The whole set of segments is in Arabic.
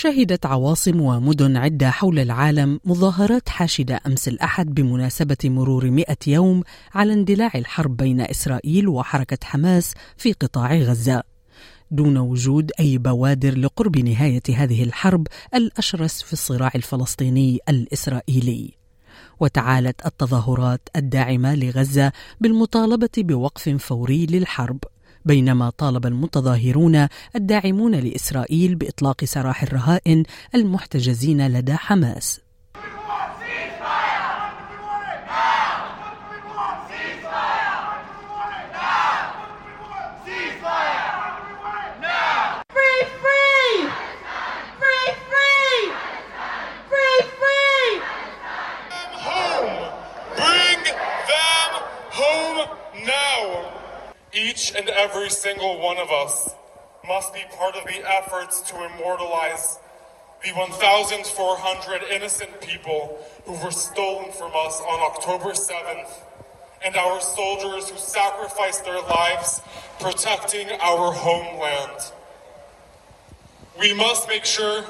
شهدت عواصم ومدن عدة حول العالم مظاهرات حاشدة أمس الأحد بمناسبة مرور مئة يوم على اندلاع الحرب بين إسرائيل وحركة حماس في قطاع غزة. دون وجود أي بوادر لقرب نهاية هذه الحرب الأشرس في الصراع الفلسطيني الإسرائيلي. وتعالت التظاهرات الداعمة لغزة بالمطالبة بوقف فوري للحرب. بينما طالب المتظاهرون الداعمون لإسرائيل بإطلاق سراح الرهائن المحتجزين لدى حماس. And every single one of us must be part of the efforts to immortalize the 1,400 innocent people who were stolen from us on October 7th and our soldiers who sacrificed their lives protecting our homeland. We must make sure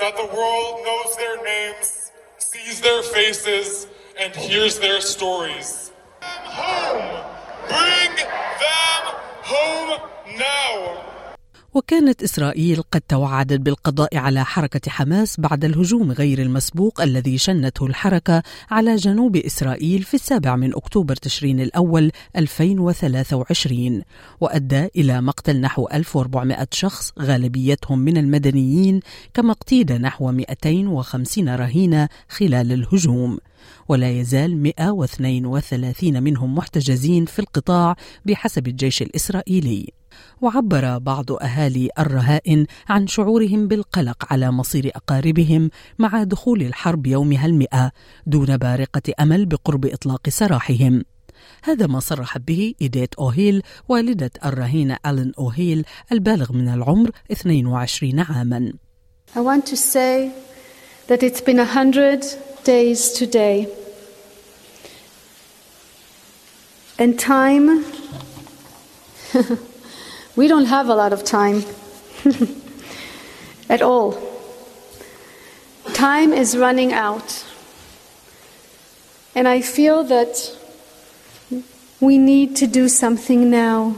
that the world knows their names, sees their faces, and hears their stories. Home! Bring them home now! وكانت إسرائيل قد توعدت بالقضاء على حركة حماس بعد الهجوم غير المسبوق الذي شنته الحركة على جنوب إسرائيل في السابع من أكتوبر تشرين الأول 2023 وأدى إلى مقتل نحو 1400 شخص غالبيتهم من المدنيين كما اقتيد نحو 250 رهينة خلال الهجوم. ولا يزال 132 منهم محتجزين في القطاع بحسب الجيش الإسرائيلي. وعبر بعض أهالي الرهائن عن شعورهم بالقلق على مصير أقاربهم مع دخول الحرب يومها المئة دون بارقة أمل بقرب إطلاق سراحهم هذا ما صرحت به إيديت أوهيل والدة الرهينة ألين أوهيل البالغ من العمر 22 عاما I want to say that it's been a hundred days today. And time We don't have a lot of time at all. Time is running out. And I feel that we need to do something now.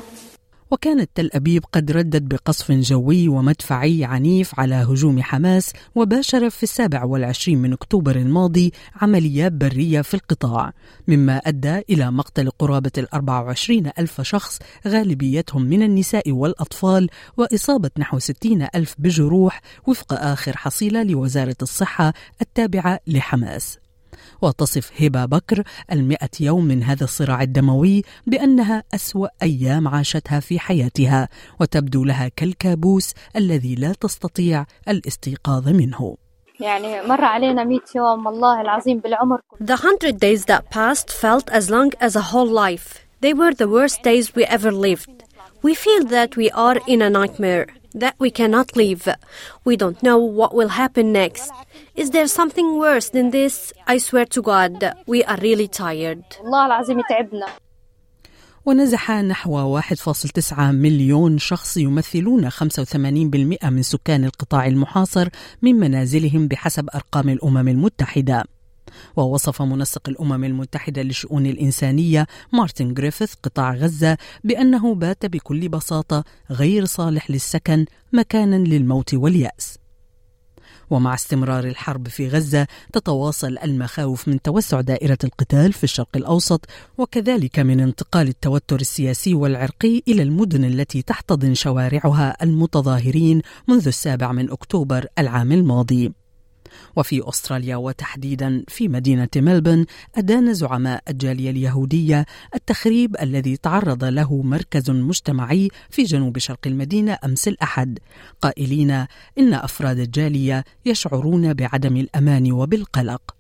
وكانت تل أبيب قد ردت بقصف جوي ومدفعي عنيف على هجوم حماس وباشر في السابع والعشرين من أكتوبر الماضي عمليات برية في القطاع مما أدى إلى مقتل قرابة الأربع وعشرين ألف شخص غالبيتهم من النساء والأطفال وإصابة نحو ستين ألف بجروح وفق آخر حصيلة لوزارة الصحة التابعة لحماس. وتصف هبة بكر المئة يوم من هذا الصراع الدموي بأنها أسوأ أيام عاشتها في حياتها وتبدو لها كالكابوس الذي لا تستطيع الاستيقاظ منه يعني مر علينا 100 يوم والله العظيم بالعمر The hundred days that passed felt as long as a whole life. They were the worst days we ever lived. We feel that we are in a nightmare, that we cannot leave. We don't know what will happen next. Is there something worse than this? I swear to God, we are really tired. والله العظيم تعبنا ونزح نحو 1.9 مليون شخص يمثلون 85% من سكان القطاع المحاصر من منازلهم بحسب أرقام الأمم المتحدة ووصف منسق الأمم المتحدة للشؤون الإنسانية مارتن جريفيث قطاع غزة بأنه بات بكل بساطة غير صالح للسكن مكانا للموت واليأس. ومع استمرار الحرب في غزة تتواصل المخاوف من توسع دائرة القتال في الشرق الأوسط وكذلك من انتقال التوتر السياسي والعرقي إلى المدن التي تحتضن شوارعها المتظاهرين منذ السابع من أكتوبر العام الماضي. وفي أستراليا وتحديدا في مدينة ملبن أدان زعماء الجالية اليهودية التخريب الذي تعرض له مركز مجتمعي في جنوب شرق المدينة أمس الأحد. قائلين إن أفراد الجالية يشعرون بعدم الأمان وبالقلق.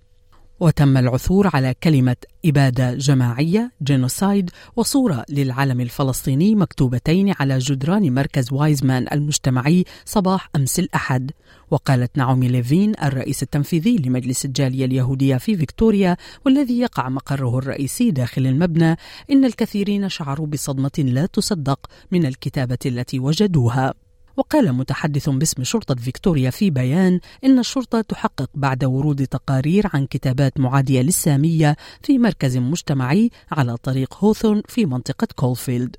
وتم العثور على كلمة إبادة جماعية genocide وصورة للعلم الفلسطيني مكتوبتين على جدران مركز وايزمان المجتمعي صباح أمس الأحد. وقالت نعومي ليفين الرئيس التنفيذي لمجلس الجالية اليهودية في فيكتوريا والذي يقع مقره الرئيسي داخل المبنى إن الكثيرين شعروا بصدمة لا تصدق من الكتابة التي وجدوها. وقال متحدث باسم شرطة فيكتوريا في بيان إن الشرطة تحقق بعد ورود تقارير عن كتابات معادية للسامية في مركز مجتمعي على طريق هوثورن في منطقة كولفيلد.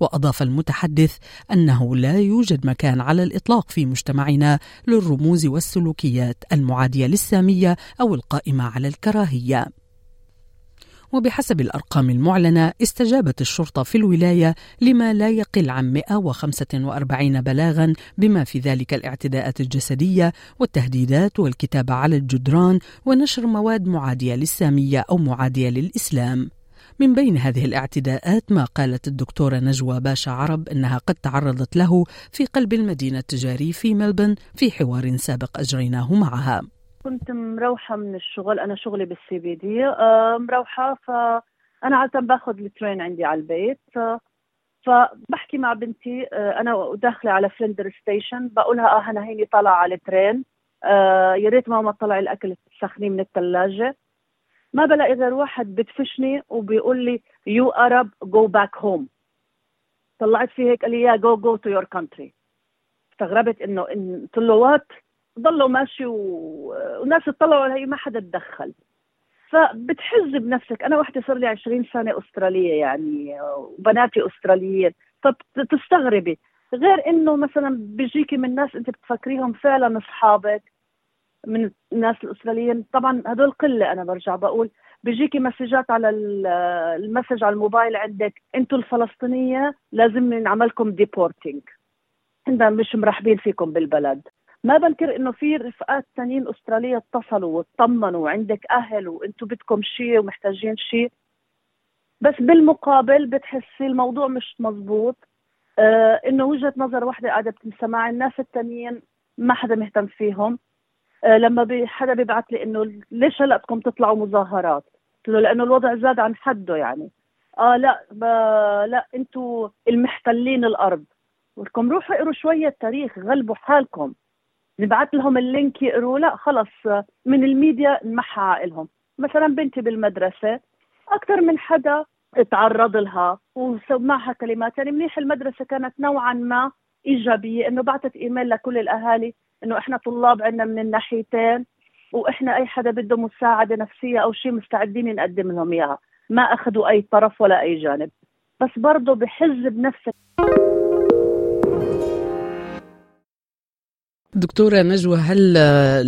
وأضاف المتحدث أنه لا يوجد مكان على الإطلاق في مجتمعنا للرموز والسلوكيات المعادية للسامية أو القائمة على الكراهية. وبحسب الأرقام المعلنة استجابت الشرطة في الولاية لما لا يقل عن 145 بلاغا بما في ذلك الاعتداءات الجسدية والتهديدات والكتابة على الجدران ونشر مواد معادية للسامية أو معادية للإسلام. من بين هذه الاعتداءات ما قالت الدكتورة نجوى باشا عرب أنها قد تعرضت له في قلب المدينة التجاري في ملبن في حوار سابق أجريناه معها. كنت مروحة من الشغل أنا شغلي بالسي بي دي آه، مروحة فأنا عادة باخذ الترين عندي على البيت فبحكي مع بنتي آه، أنا داخلة على Flinders station بقولها آه أنا هيني طالعة على ال train آه يا ريت ماما تطلع الأكل تسخنيه من الثلاجة ما بلاقي غير واحد بدفشني وبيقول لي you Arab go back home طلعت فيه هيك قال لي يا go go to your country استغربت إنه قلت له what ضلوا ماشي والناس تطلعوا علي ما حدا تدخل. فبتحس بنفسك. أنا وحدة صار لي 20 سنة أسترالية يعني وبناتي استراليين فبتستغربي. غير إنه مثلا بيجيكي من ناس أنت بتفكريهم فعلا أصحابك من الناس الأستراليين. طبعا هدول قلة أنا برجع بقول. بيجيكي messages على ال message على الموبايل عندك. أنتم الفلسطينية لازم نعملكم deporting عندنا مش مرحبين فيكم بالبلد. ما بنكر إنه في رفقات ثانيين أسترالية اتصلوا واطمنوا وعندك أهل وأنتم بدكم شيء ومحتاجين شيء. بس بالمقابل بتحسي الموضوع مش مزبوط. آه إنه وجهة نظر واحدة قاعدة بتنسمع الناس الثانيين ما حدا مهتم فيهم. آه لما بي حدا بيبعث لي إنه ليش هلأ بدكم تطلعوا مظاهرات؟ قلت له لأنه الوضع زاد عن حده يعني. آه لأ لأ أنتم المحتلين الأرض. بدكم روحوا اقروا شوية تاريخ غلبوا حالكم. نبعث لهم اللينك يقروا لا خلص من الميديا نمحى عقلهم مثلا بنتي بالمدرسة أكثر من حدا تعرض لها وسمعها كلمات. يعني منيح المدرسة كانت نوعا ما إيجابية إنه بعثت إيميل لكل الأهالي إنه إحنا طلاب عندنا من الناحيتين وإحنا أي حدا بده مساعدة نفسية أو شيء مستعدين نقدم لهم إياها. ما أخذوا أي طرف ولا أي جانب. بس برضه بحز بنفسك. دكتورة نجوى هل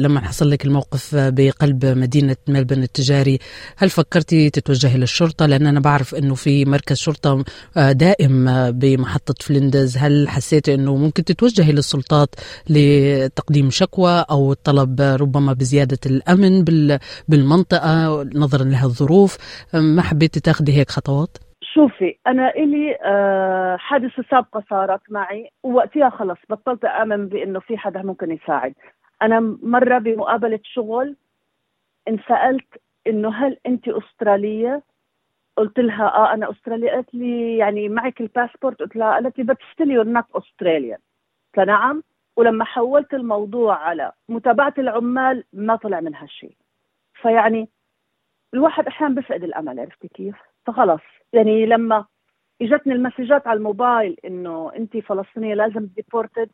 لما حصل لك الموقف بقلب مدينة ملبن التجاري هل فكرتي تتوجهي للشرطة لأن أنا بعرف أنه في مركز شرطة دائم بمحطة فلندز. هل حسيتي أنه ممكن تتوجهي للسلطات لتقديم شكوى أو الطلب ربما بزيادة الأمن بالمنطقة نظرا لها الظروف؟ ما حبيتي تاخذي هيك خطوات؟ شوفي أنا إلي آه، حادثة سابقة صارت معي ووقتها خلص بطلت آمن بإنه في حدا ممكن يساعد. أنا مرة بمقابلة شغل انسألت إنه هل انت أسترالية؟ قلت لها آه أنا أسترالية. قالت لي يعني معك الباسبورت؟ قلت لها قالت لي بس still you're not Australian قلت نعم. ولما حولت الموضوع على متابعة العمال ما طلع من هالشيء. فيعني الواحد أحيانا بفقد الأمل عرفتي كيف؟ فخلص. يعني لما إجتني ال messages على الموبايل إنه انت فلسطينية لازم deported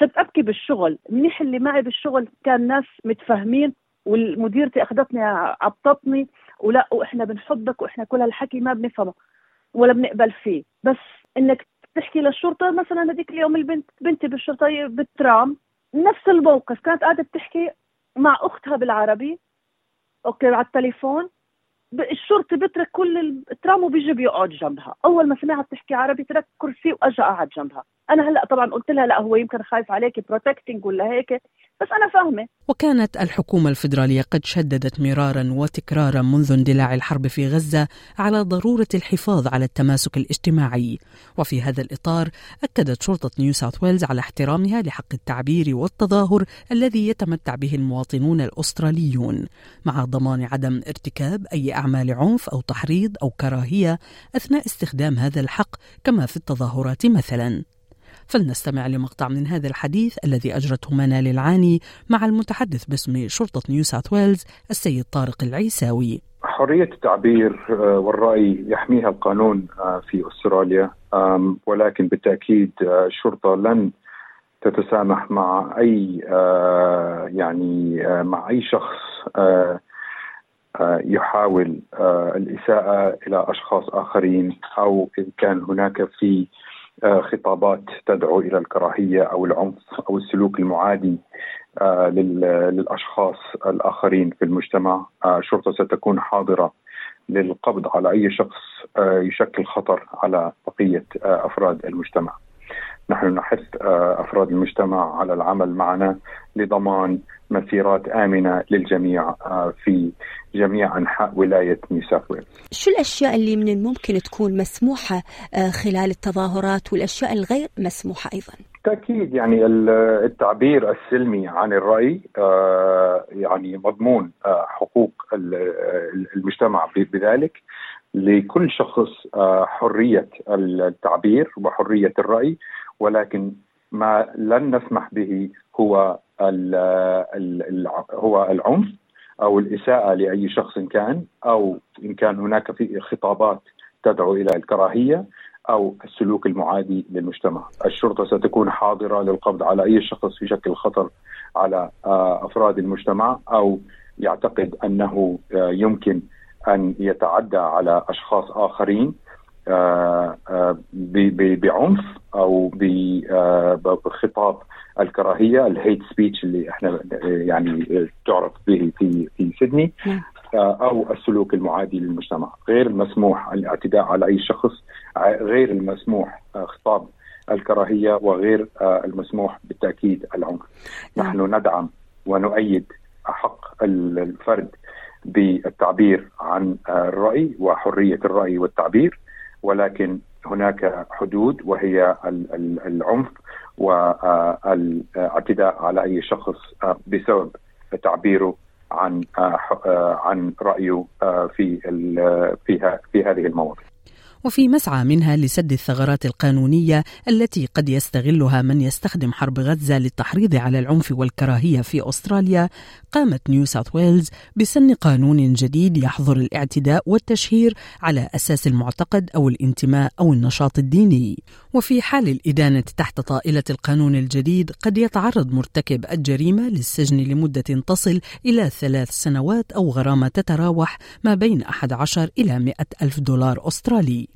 صرت أبكي بالشغل. منيح اللي معي بالشغل كان ناس متفاهمين والمديرتي أخذتني عبطتني ولا وإحنا بنحبك وإحنا كل هالحكي ما بنفهمه ولا بنقبل فيه. بس إنك تحكي للشرطة مثلا هذيك اليوم البنت بنتي بالشرطة بالترام نفس الموقف كانت قاعدة بتحكي مع أختها بالعربي okay على التليفون. الشرطي بترك كل الترام وبيجي بيقعد جنبها. أول ما سمعها بتحكي عربي ترك كرسي وأجا قعد جنبها. أنا هلأ طبعا قلت لها لأ هو يمكن خايف عليكي protecting ولا هيك. بس أنا فاهمة. وكانت الحكومة الفيدرالية قد شددت مرارا وتكرارا منذ اندلاع الحرب في غزة على ضرورة الحفاظ على التماسك الاجتماعي. وفي هذا الإطار أكدت شرطة نيو ساوث ويلز على احترامها لحق التعبير والتظاهر الذي يتمتع به المواطنون الأستراليون مع ضمان عدم ارتكاب أي أعمال عنف أو تحريض أو كراهية أثناء استخدام هذا الحق كما في التظاهرات مثلاً. فلنستمع لمقطع من هذا الحديث الذي أجرته منال العاني مع المتحدث باسم شرطة نيو ساوث ويلز السيد طارق العيساوي. حرية التعبير آه، والرأي يحميها القانون آه، في أستراليا. ولكن بالتأكيد آه، الشرطة لن تتسامح مع أي يعني مع أي شخص يحاول الإساءة إلى أشخاص آخرين أو إن كان هناك في خطابات تدعو إلى الكراهية أو العنف أو السلوك المعادي آه، للأشخاص الآخرين في المجتمع الشرطه آه، ستكون حاضرة للقبض على أي شخص يشكل خطر على بقية أفراد المجتمع. نحن نحث أفراد المجتمع على العمل معنا لضمان مسيرات آمنة للجميع في جميع أنحاء ولاية نيو. شو الأشياء اللي من الممكن تكون مسموحة آه، خلال التظاهرات والأشياء الغير مسموحة أيضا؟ بالتأكيد يعني التعبير السلمي عن الرأي آه، يعني مضمون آه، حقوق المجتمع بذلك لكل شخص حرية التعبير وحرية الرأي ولكن ما لن نسمح به هو هو العنف أو الإساءة لأي شخص كان أو إن كان هناك في خطابات تدعو إلى الكراهية أو السلوك المعادي للمجتمع. الشرطة ستكون حاضرة للقبض على أي شخص يشكل خطر على آه، أفراد المجتمع أو يعتقد أنه آه، يمكن أن يتعدى على أشخاص آخرين بعنف أو بخطاب الكراهية الهيت سبيتش اللي إحنا يعني تعرف به في في سيدني نعم. أو السلوك المعادي للمجتمع غير المسموح الاعتداء على أي شخص غير المسموح خطاب الكراهية وغير المسموح بالتأكيد العنف نعم. نحن ندعم ونؤيد حق الفرد بالتعبير عن الرأي وحرية الرأي والتعبير ولكن هناك حدود وهي العنف والاعتداء على أي شخص بسبب تعبيره عن عن رأيه في في في هذه المواضيع. وفي مسعى منها لسد الثغرات القانونية التي قد يستغلها من يستخدم حرب غزة للتحريض على العنف والكراهية في أستراليا قامت نيو ساوث ويلز بسن قانون جديد يحظر الاعتداء والتشهير على أساس المعتقد أو الانتماء أو النشاط الديني. وفي حال الإدانة تحت طائلة القانون الجديد قد يتعرض مرتكب الجريمة للسجن لمدة تصل إلى ثلاث سنوات أو غرامة تتراوح ما بين 11 إلى 100 ألف دولار أسترالي.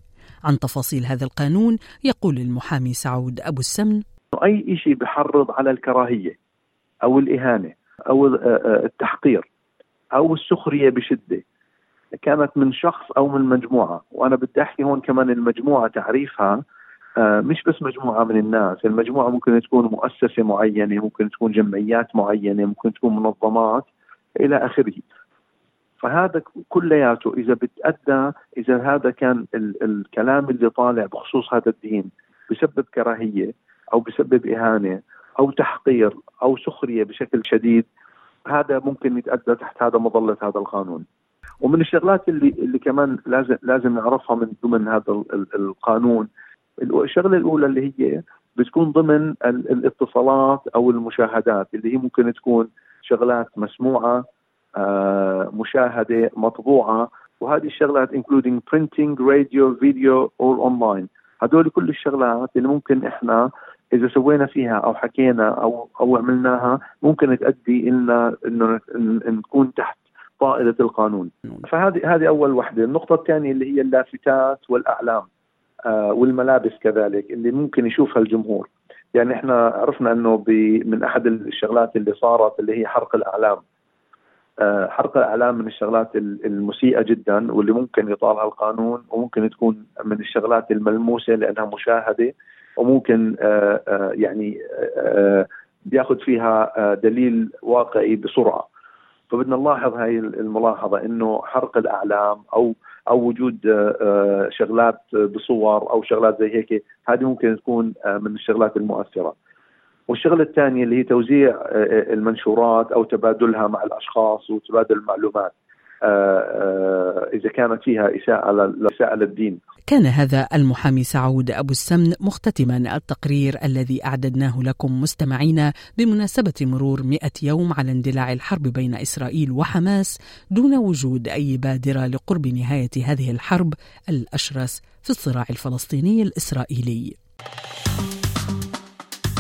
عن تفاصيل هذا القانون يقول المحامي سعود أبو السمن. أي شيء بحرض على الكراهية أو الإهانة أو التحقير أو السخرية بشدة كانت من شخص أو من مجموعة وأنا بدي أحكي هون كمان المجموعة تعريفها مش بس مجموعة من الناس المجموعة ممكن تكون مؤسسة معينة ممكن تكون جمعيات معينة ممكن تكون منظمات إلى آخره. فهذا كلياته إذا بتأدى إذا هذا كان ال الكلام اللي طالع بخصوص هذا الدين بسبب كراهية أو بسبب إهانة أو تحقير أو سخرية بشكل شديد هذا ممكن يتأدى تحت هذا مظلة هذا القانون. ومن الشغلات اللي اللي كمان لازم لازم نعرفها من ضمن هذا القانون الشغلة الأولى اللي هي بتكون ضمن الاتصالات أو المشاهدات اللي هي ممكن تكون شغلات مسموعة مشاهدة مطبوعة. وهذه الشغلات including printing, radio, video or online. هدول كل الشغلات اللي ممكن إحنا إذا سوينا فيها أو حكينا أو أو عملناها ممكن تؤدي لنا إنه نكون تحت طائله القانون. فهذه هذه أول وحدة. النقطة الثانية اللي هي اللافتات والأعلام آه والملابس كذلك اللي ممكن يشوفها الجمهور. يعني إحنا عرفنا إنه من أحد الشغلات اللي صارت اللي هي حرق الأعلام. آه، حرق الإعلام من الشغلات المسيئة جدا واللي ممكن يطالها القانون وممكن تكون من الشغلات الملموسة لأنها مشاهدة وممكن آه، آه، يعني يأخذ فيها آه، دليل واقعي بسرعة. فبدنا نلاحظ هاي الملاحظة إنه حرق الإعلام أو أو وجود آه، آه، شغلات بصور أو شغلات زي هيك هذه ممكن تكون من الشغلات المؤثرة. والشغلة الثانية اللي هي توزيع المنشورات أو تبادلها مع الأشخاص وتبادل المعلومات إذا كانت فيها إساءة للدين كان هذا المحامي سعود أبو السمن مختتما التقرير الذي أعددناه لكم مستمعين بمناسبة مرور مئة يوم على اندلاع الحرب بين إسرائيل وحماس دون وجود أي بادرة لقرب نهاية هذه الحرب الأشرس في الصراع الفلسطيني الإسرائيلي.